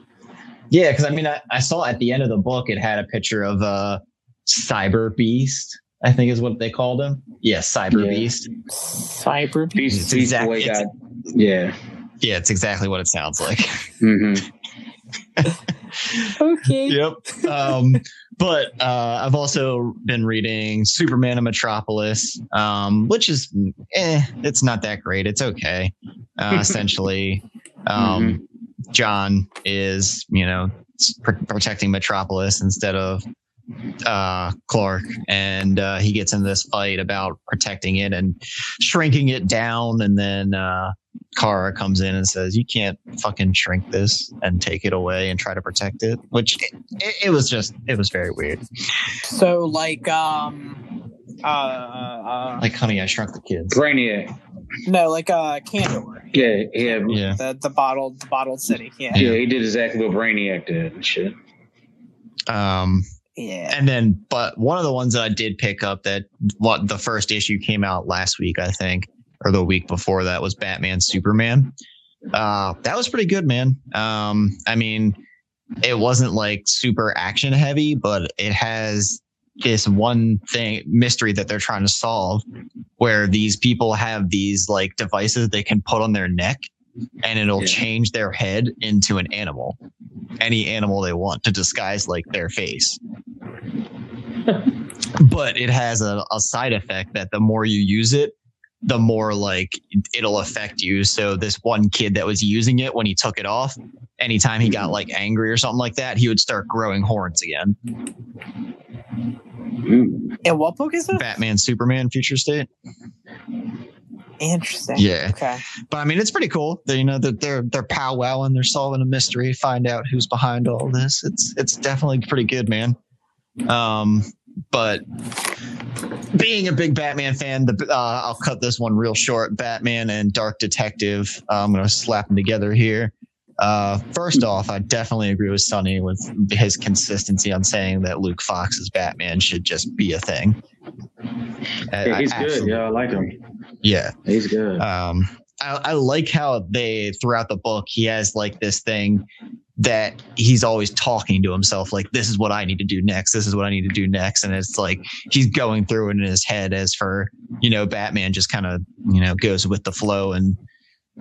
Yeah, because I mean, I, I saw at the end of the book it had a picture of uh, Cyber Beast. I think is what they called him. Yeah, Cyber Yeah. Beast. Cyber. Beast, It's Beast exact- it's- got yeah. Yeah, it's exactly what it sounds like. Mm-hmm. *laughs* Okay. yep. Um, but uh, I've also been reading Superman of Metropolis, um, which is, eh, it's not that great. It's okay. Uh, *laughs* essentially, um, John is, you know, pr- protecting Metropolis instead of uh, Clark, and uh, he gets in this fight about protecting it and shrinking it down, and then uh, Kara comes in and says, "You can't fucking shrink this and take it away and try to protect it." Which it, it was just, it was very weird. So like um uh, uh Like, honey, I shrunk the kids. Brainiac. No like uh Kandor. Yeah, yeah, Yeah, The the bottled the bottled city. Yeah. yeah. He did exactly what Brainiac did and shit. um, Yeah. and then, but one of the ones that I did pick up that what the first issue came out last week, I think, or the week before that was Batman Superman. Uh, that was pretty good, man. Um, I mean, it wasn't like super action heavy, but it has this one thing mystery that they're trying to solve where these people have these like devices they can put on their neck and it'll Yeah. change their head into an animal any animal they want to disguise like their face. *laughs* But it has a, a side effect that the more you use it the more like it'll affect you. So this one kid that was using it when he took it off anytime he got like angry or something like that he would start growing horns again Mm. And what book is it? batman superman future state Interesting. yeah Okay. but i mean it's pretty cool they, you know that they're they're powwowing they're solving a mystery find out who's behind all this it's it's definitely pretty good man um but being a big batman fan the uh, i'll cut this one real short batman and dark detective uh, i'm gonna slap them together here uh first off i definitely agree with sonny with his consistency on saying that luke fox's batman should just be a thing I- Yeah, I he's good. Yeah, I like him. Yeah. He's good. Um, I, I like how they throughout the book he has like this thing that he's always talking to himself like this is what i need to do next this is what i need to do next and it's like he's going through it in his head as for you know batman just kind of you know goes with the flow and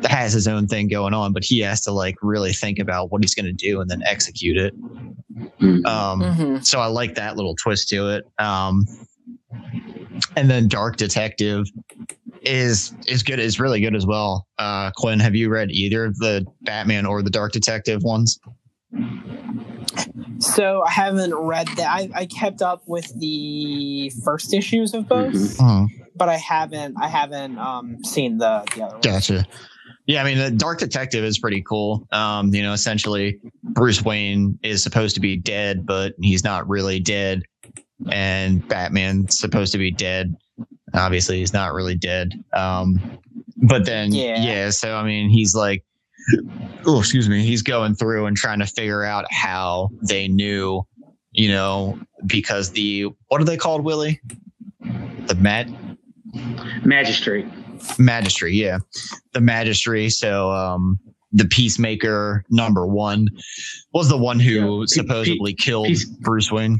has his own thing going on but he has to like really think about what he's going to do and then execute it Mhm. um Mhm. so I like that little twist to it. Um, and then Dark Detective is is good is really good as well. Uh, Quinn, have you read either of the Batman or the Dark Detective ones? So I haven't read that. I, I kept up with the first issues of both, Mhm. Uh-huh. but I haven't. I haven't um, seen the the other. ones. Gotcha. Yeah, I mean, the Dark Detective is pretty cool. Um, you know, essentially, Bruce Wayne is supposed to be dead, but he's not really dead, and Batman's supposed to be dead. Obviously, he's not really dead. Um, but then, Yeah. yeah. So I mean, he's like, oh, excuse me, he's going through and trying to figure out how they knew, you know, because the what are they called, Willie? The Met Magistrate. Magistry, yeah, the Magistry. So, um, the Peacemaker number one was the one who Yeah, Pe- supposedly killed Peace- Bruce Wayne.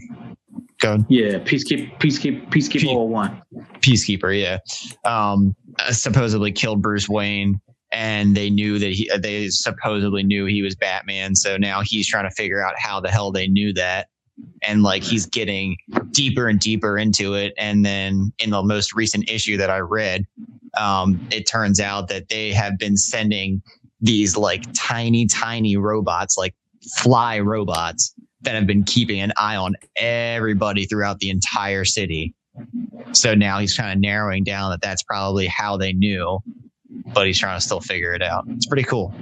Go ahead. Yeah, peacekeeper, peacekeeper, peacekeeper Pe- 01. Peacekeeper, yeah, um, uh, supposedly killed Bruce Wayne, and they knew that he, they supposedly knew he was Batman. So now he's trying to figure out how the hell they knew that, and like he's getting deeper and deeper into it. And then in the most recent issue that I read, um, it turns out that they have been sending these like tiny, tiny robots, like fly robots, that have been keeping an eye on everybody throughout the entire city. So now he's kind of narrowing down that that's probably how they knew, but he's trying to still figure it out. It's pretty cool.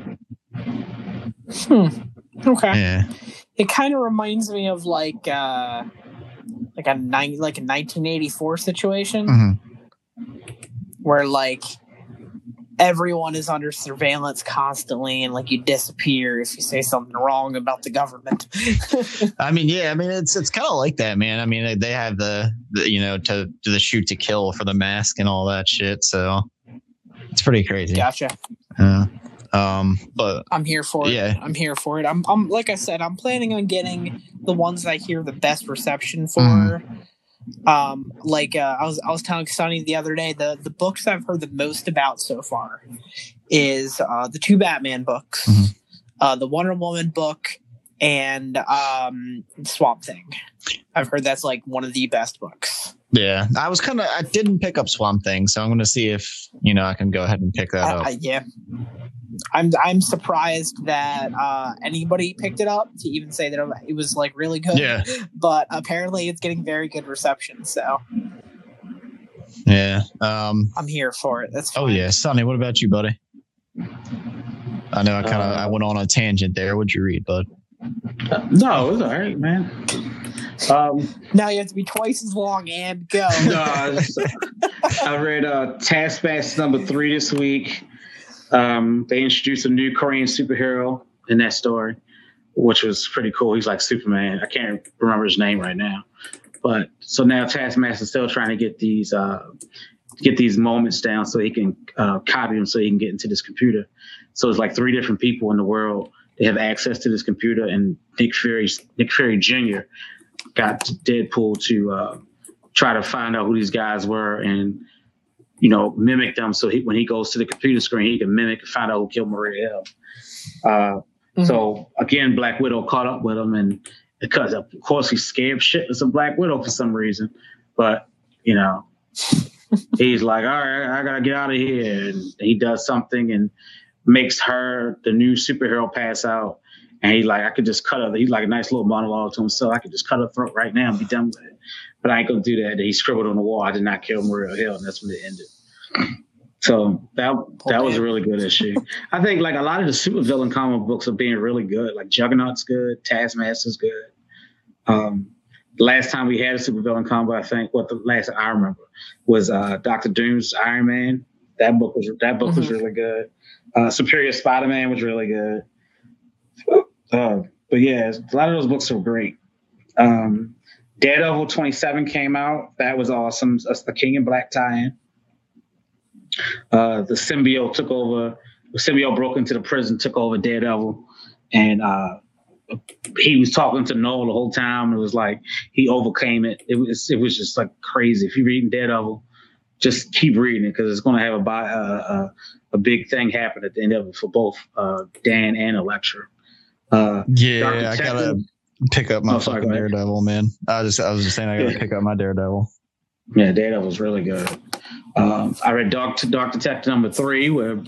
Hmm. Okay. Yeah. It kind of reminds me of like uh like a nine like a 1984 situation Mhm. Where like everyone is under surveillance constantly and like you disappear if you say something wrong about the government. *laughs* I mean, yeah, I mean, it's it's kind of like that, man. I mean, they have the, the you know to do the shoot to kill for the mask and all that shit. So it's pretty crazy. gotcha. Yeah. Um, but I'm here for it. Yeah. I'm here for it. I'm, I'm like I said, I'm planning on getting the ones that I hear the best reception for. Mhm. Um, like uh, I was I was telling Sonny the other day, the the books I've heard the most about so far is uh, the two Batman books, Mhm. uh, the Wonder Woman book, and um, Swamp Thing. I've heard that's like one of the best books. yeah, I was kind of I didn't pick up Swamp Thing, so I'm gonna see if you know I can go ahead and pick that up. Yeah. I'm I'm surprised that uh, anybody picked it up to even say that it was like really good. Yeah. *laughs* But apparently, it's getting very good reception. So Yeah. Um. I'm here for it. That's Oh yeah, Sonny. What about you, buddy? I know I kind of Uh, I went on a tangent there. What'd you read, bud? No, it's all right, man. Um, Now you have to be twice as long and go. *laughs* no, I, just- I read uh, Taskmaster number three this week. Um, they introduced a new Korean superhero in that story, which was pretty cool. He's like Superman. I can't remember his name right now, but so now Taskmaster's still trying to get these uh, get these moments down so he can uh, copy them so he can get into this computer. So it's like three different people in the world. They have access to this computer, and Nick Fury, Nick Fury Jr. got Deadpool to uh, try to find out who these guys were and you know mimic them. So he, when he goes to the computer screen, he can mimic and find out who killed Maria Hill. Uh, Mhm. So again, Black Widow caught up with him, and because of course he's scared shitless of Black Widow for some reason, but you know *laughs* he's like, all right, I gotta get out of here, and he does something and makes her the new superhero pass out. And he's like, I could just cut her. He's like a nice little monologue to himself. I could just cut her throat right now and be done with it. But I ain't gonna do that. And he scribbled on the wall, I did not kill Maria Hill, and that's when it ended. So that that was a really good issue. I think like a lot of the supervillain comic books are being really good. Like Juggernaut's good, Taskmaster's good. Um, the last time we had a supervillain comic, I think what the last I remember was uh, Doctor Doom's Iron Man. That book was that book was Mhm. really good. Uh, Superior Spider-Man was really good. Uh, but yeah, a lot of those books are great. Um, Daredevil 27 came out. That was awesome. That's the King in Black tie-in. Uh, the symbiote took over. The symbiote broke into the prison, took over Daredevil, and uh, he was talking to Knull the whole time. It was like he overcame it. It was it was just like crazy. If you're reading Daredevil, just keep reading it because it's going to have a, a a big thing happen at the end of it for both uh, Dan and Elektra. Uh, yeah, I gotta pick up my oh, sorry, fucking Daredevil, man. I just I was just saying I gotta yeah. pick up my Daredevil. Yeah, Daredevil's really good. Um, I read Dark Dark Detective number three, where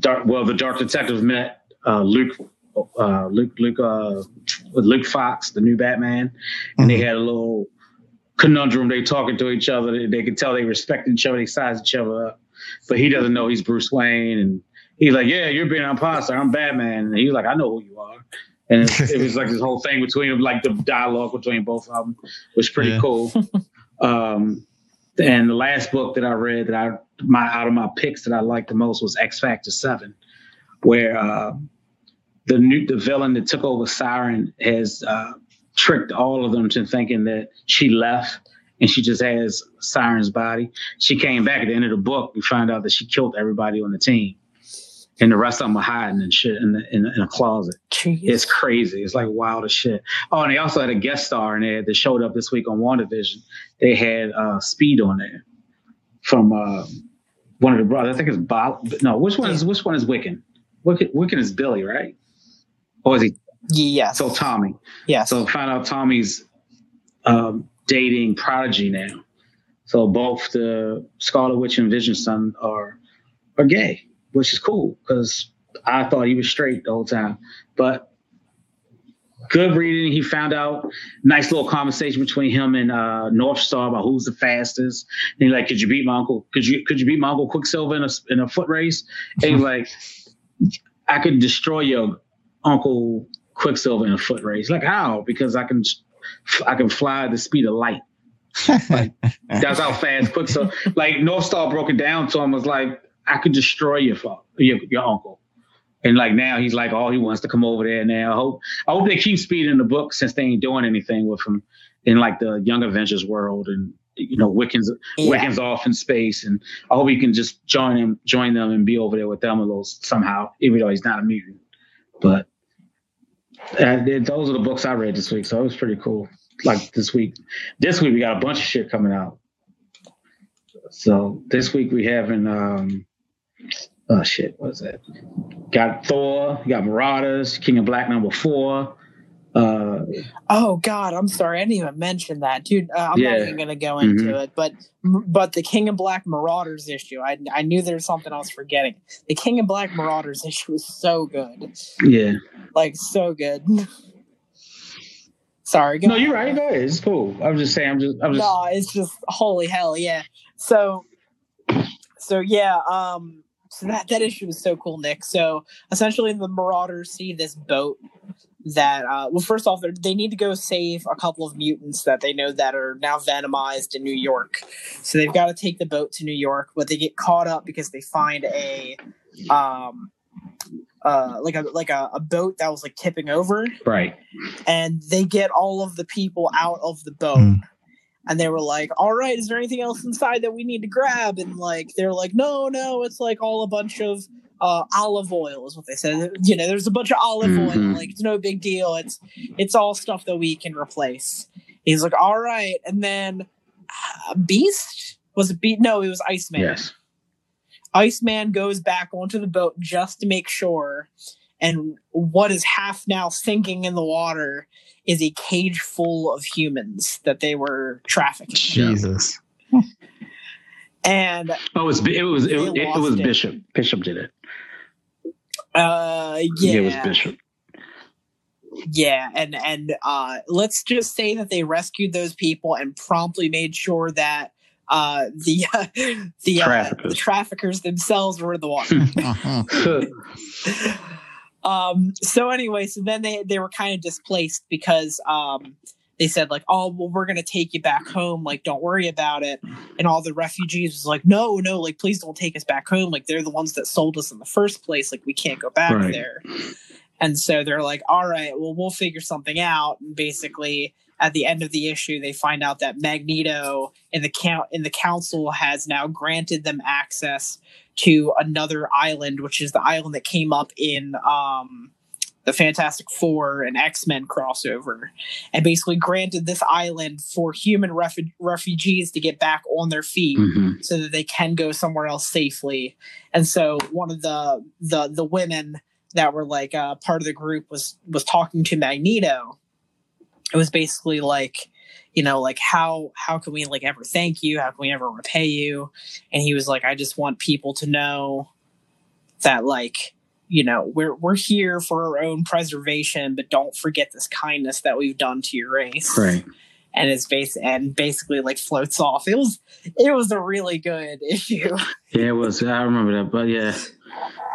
Dark well the Dark Detectives met uh, Luke uh, Luke Luke uh, Luke Fox, the new Batman, and mm-hmm. they had a little conundrum. They talking to each other. They, they could tell they respect each other. They size each other up, but he doesn't know he's Bruce Wayne, and he's like, "Yeah, you're being an imposter. I'm Batman." And he's like, "I know who you are." And it, it was like this whole thing between them, like the dialogue between both of them was pretty yeah. cool. *laughs* Um, and the last book that I read that I my out of my picks that I liked the most was X Factor Seven, where uh, the new the villain that took over Siren has uh, tricked all of them to thinking that she left and she just has Siren's body. She came back at the end of the book. We find out that she killed everybody on the team, and the rest of them are hiding and shit in the, in, in a closet. Jeez. It's crazy. It's like wild as shit. Oh, and they also had a guest star in there that showed up this week on WandaVision. They had uh, Speed on there from uh, one of the brothers. I think it's Bob. No, which one is which one is Wiccan? Wiccan, Wiccan is Billy, right? Or is he? Yeah. So Tommy. Yeah. So find out Tommy's um, dating Prodigy now. So both the Scarlet Witch and Vision Son are are gay, which is cool because I thought he was straight the whole time. But good reading. He found out nice little conversation between him and uh, Northstar about who's the fastest. And he's like, "Could you beat my uncle? Could you could you beat my uncle Quicksilver in a in a foot race?" And he's like, "I could destroy your uncle Quicksilver in a foot race. Like how? Because I can I can fly at the speed of light. *laughs* like, that's how fast Quicksilver. Like Northstar broke it down to him was like I could destroy your your your uncle. And like now he's like, oh, he wants to come over there now. I hope I hope they keep speeding the book since they ain't doing anything with him in like the Young Avengers world and you know Wiccan's yeah. Wiccan's off in space and I hope he can just join him join them and be over there with them a little somehow, even though he's not a mutant. But uh, those are the books I read this week, so it was pretty cool. Like this week, this week we got a bunch of shit coming out. So this week we having um, oh shit, what is that? Got Thor, got Marauders, King of Black number four, uh, oh God, I'm sorry, I didn't even mention that, dude. Uh, I'm yeah. not even gonna go into mm-hmm. it, but but the King of Black Marauders issue, I I knew there was something I was forgetting. The King of Black Marauders *laughs* issue was so good. Yeah, like so good. *laughs* sorry, no, you're right. Go ahead. It's cool. I'm just saying. I'm just. I'm just. No, it's just holy hell, yeah. So, so yeah. Um. So that that issue was so cool, Nick. So essentially, the Marauders see this boat that uh, well first off they need to go save a couple of mutants that they know that are now venomized in new york so they've got to take the boat to new york but they get caught up because they find a um uh like a like a, a boat that was like tipping over right and they get all of the people out of the boat mm. And they were like all right is there anything else inside that we need to grab and like they're like no no it's like all a bunch of uh, olive oil is what they said. You know, there's a bunch of olive mm-hmm. oil. Like it's no big deal. It's it's all stuff that we can replace. He's like, all right, and then uh, Beast was it Beast? No, it was Iceman. Yes. Iceman goes back onto the boat just to make sure. And what is half now sinking in the water is a cage full of humans that they were trafficking. Jesus. *laughs* and oh, it was it was it, it, it was Bishop. Bishop did it. Uh, yeah. It was Bishop. Yeah, and and uh, let's just say that they rescued those people and promptly made sure that uh, the *laughs* uh, the traffickers. the traffickers themselves were in the water. *laughs* um. So anyway, so then they they were kind of displaced because um they said like oh well we're gonna take you back home like don't worry about it and all the refugees was like no no like please don't take us back home like they're the ones that sold us in the first place like we can't go back right. there and so they're like all right well we'll figure something out and basically at the end of the issue, they find out that Magneto in the count in the council has now granted them access to another island, which is the island that came up in um, the Fantastic Four and X Men crossover, and basically granted this island for human refu- refugees to get back on their feet Mhm. so that they can go somewhere else safely. And so one of the the the women that were like uh, part of the group was was talking to Magneto. It was basically like, you know, like how how can we like ever thank you? How can we ever repay you? And he was like, I just want people to know that like you know we're we're here for our own preservation, but don't forget this kindness that we've done to your race Right. and it's base and basically like floats off. It was it was a really good *laughs* issue. Yeah, it was. I remember that. But yeah.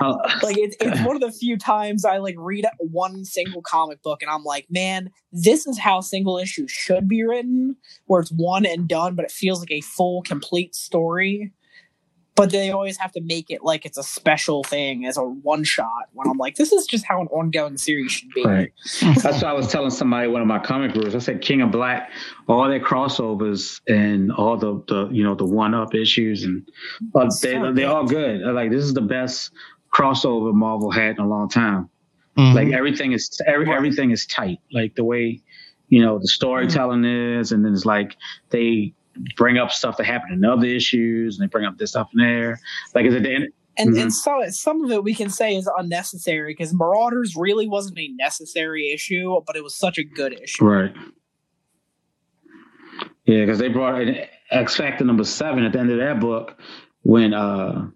Uh, *laughs* like it's it's one of the few times I like read one single comic book and I'm like, man, this is how single issues should be written, where it's one and done, but it feels like a full, complete story. But they always have to make it like it's a special thing as a one shot. When I'm like, this is just how an ongoing series should be. Right. *laughs* That's what I was telling somebody one of my comic groups. I said King of Black, all their crossovers and all the, the you know the one up issues and uh, they So they're all good. Like this is the best crossover Marvel had in a long time. Mhm. Like everything is every, Right. everything is tight. Like the way you know the storytelling is, and then it's like they bring up stuff that happened in other issues, and they bring up this stuff in there. Like is it the end? And, Mhm. and so some of it we can say is unnecessary because Marauders really wasn't a necessary issue, but it was such a good issue. Right. Yeah, because they brought in X Factor number seven at the end of that book when uh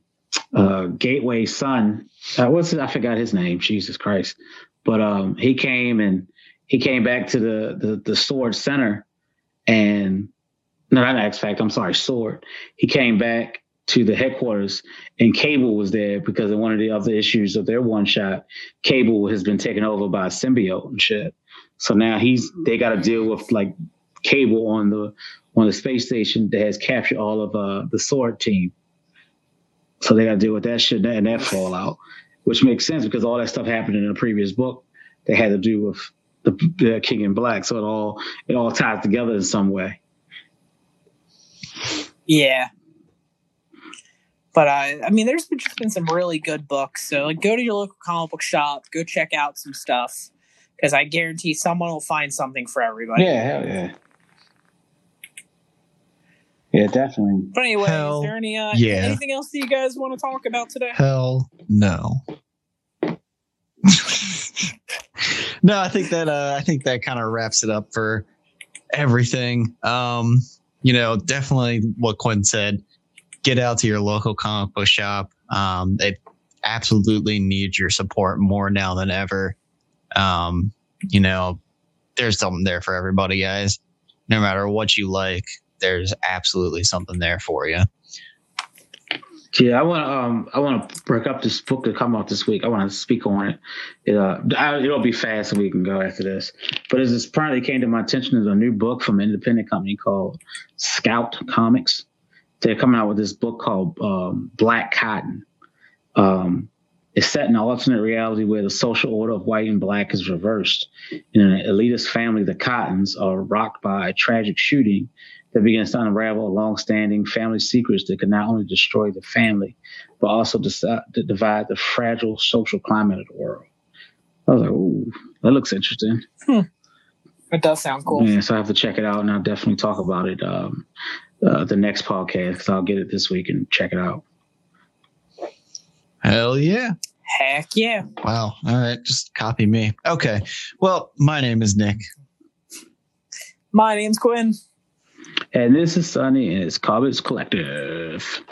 uh Gateway son uh, what's his, I forgot his name, Jesus Christ. But um he came and he came back to the the, the sword center and no not X Factor, I'm sorry, sword. He came back to the headquarters and Cable was there because in one of the other issues of their one shot, Cable has been taken over by a symbiote and shit. So now he's they got to deal with like Cable on the on the space station that has captured all of uh, the Sword team. So they got to deal with that shit and that fallout, which makes sense because all that stuff happened in a previous book that had to do with the, the King in Black. So it all it all ties together in some way. Yeah. But I, I mean, there's been just been some really good books. So like, go to your local comic book shop, go check out some stuff, because I guarantee someone will find something for everybody. Yeah, hell yeah. Yeah, definitely. But anyway, Hell is there any uh, yeah. anything else that you guys want to talk about today? Hell no. *laughs* no, I think that uh, I think that kind of wraps it up for everything. Um, you know, definitely what Quinn said. Get out to your local comic book shop. Um, they absolutely need your support more now than ever. Um, you know, there's something there for everybody, guys. No matter what you like, there's absolutely something there for you. Yeah, I want to. Um, I want to break up this book that come out this week. I want to speak on it. it uh, I, it'll be fast, so we can go after this. But as this apparently came to my attention, there's a new book from an independent company called Scout Comics. They're coming out with this book called um, Black Cotton. Um, it's set in an alternate reality where the social order of white and black is reversed. In an elitist family, the Cottons are rocked by a tragic shooting that begins to unravel long-standing family secrets that can not only destroy the family, but also deci- to divide the fragile social climate of the world. I was like, ooh, that looks interesting. It does sound cool. Yeah, so I have to check it out, and I'll definitely talk about it um, uh, the next podcast because I'll get it this week and check it out. Hell yeah. Heck yeah. Wow. All right. Just copy me. Okay. Well, my name is Nick. My name's Quinn. And this is Sonny, and it's Comics Collective.